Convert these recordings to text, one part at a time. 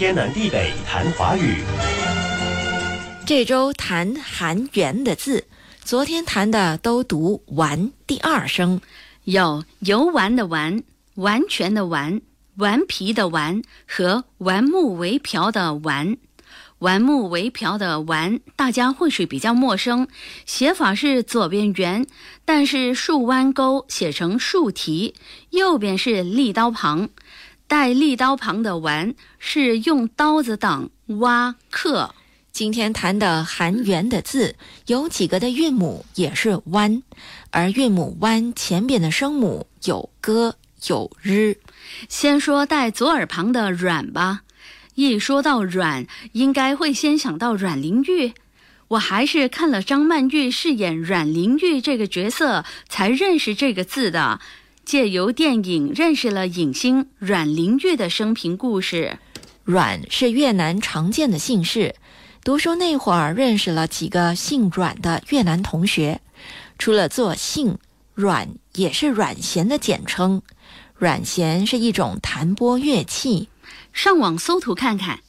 天南地北谈华语。这周谈韩元”的字，昨天谈的都读“完”第二声，有游玩的玩、完全的完、顽皮的顽和顽木为瓢的顽”。顽木为瓢的顽，大家或许比较陌生，写法是左边圆，但是竖弯钩写成竖提，右边是立刀旁，带立刀旁的玩是用刀子挡挖刻。今天谈的含“元”的字，有几个的韵母也是弯，而韵母弯前边的声母有歌有日。先说带左耳旁的软吧。一说到阮，应该会先想到阮玲玉。我还是看了张曼玉饰演阮玲玉这个角色，才认识这个字的。借由电影认识了影星阮玲玉的生平故事。阮是越南常见的姓氏。读书那会儿认识了几个姓阮的越南同学。除了做姓，阮也是阮弦的简称。阮弦是一种弹拨乐器。上网搜图看看，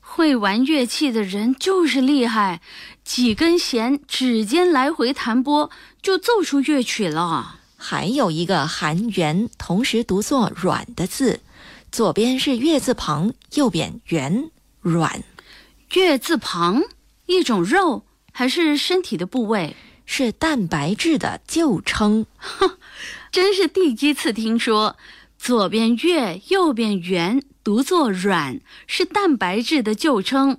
会玩乐器的人就是厉害，几根弦指尖来回弹拨，就奏出乐曲了。还有一个含“圆”，同时读作“软”的字，左边是月字旁，右边圆软。月字旁，一种肉还是身体的部位？是蛋白质的旧称。哼，真是第一次听说，左边月，右边圆。读作软是蛋白质的旧称，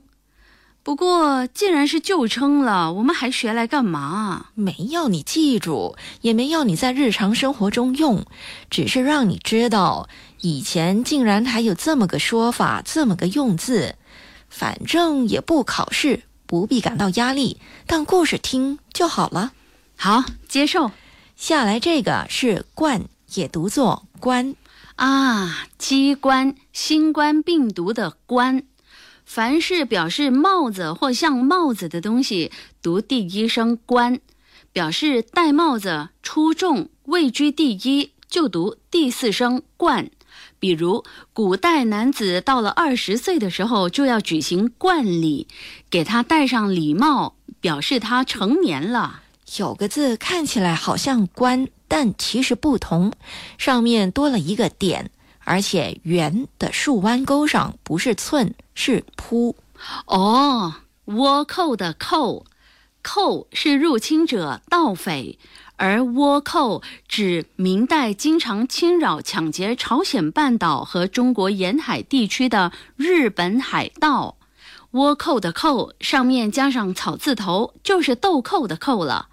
不过既然是旧称了，我们还学来干嘛？没要你记住，也没要你在日常生活中用，只是让你知道以前竟然还有这么个说法，这么个用字。反正也不考试，不必感到压力，当故事听就好了。好，接受。下来这个是冠，也读作冠。啊，机关新冠病毒的冠，凡是表示帽子或像帽子的东西，读第一声冠；表示戴帽子出众位居第一，就读第四声冠。比如，古代男子到了二十岁的时候，就要举行冠礼，给他戴上礼帽，表示他成年了。有个字看起来好像冠。但其实不同，上面多了一个点，而且圆的竖弯钩上不是寸，是扑。哦，倭寇的寇，寇是入侵者、盗匪，而倭寇指明代经常侵扰、抢劫朝鲜半岛和中国沿海地区的日本海盗。倭寇的寇上面加上草字头，就是豆蔻的蔻了。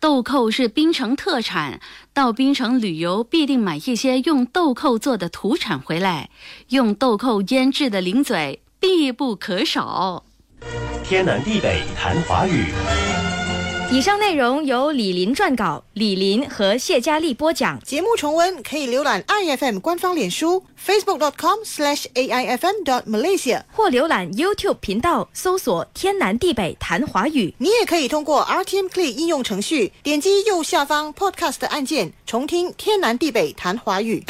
豆蔻是槟城特产，到槟城旅游必定买一些用豆蔻做的土产回来，用豆蔻腌制的零嘴必不可少。天南地北谈华语。以上内容由李林撰稿，李林和谢佳丽播讲。节目重温可以浏览 iFM 官方脸书 facebook.com/aifm.malaysia，或浏览 YouTube 频道搜索“天南地北谈华语”。你也可以通过 RTM Play 应用程序点击右下方 Podcast 按键，重听“天南地北谈华语”。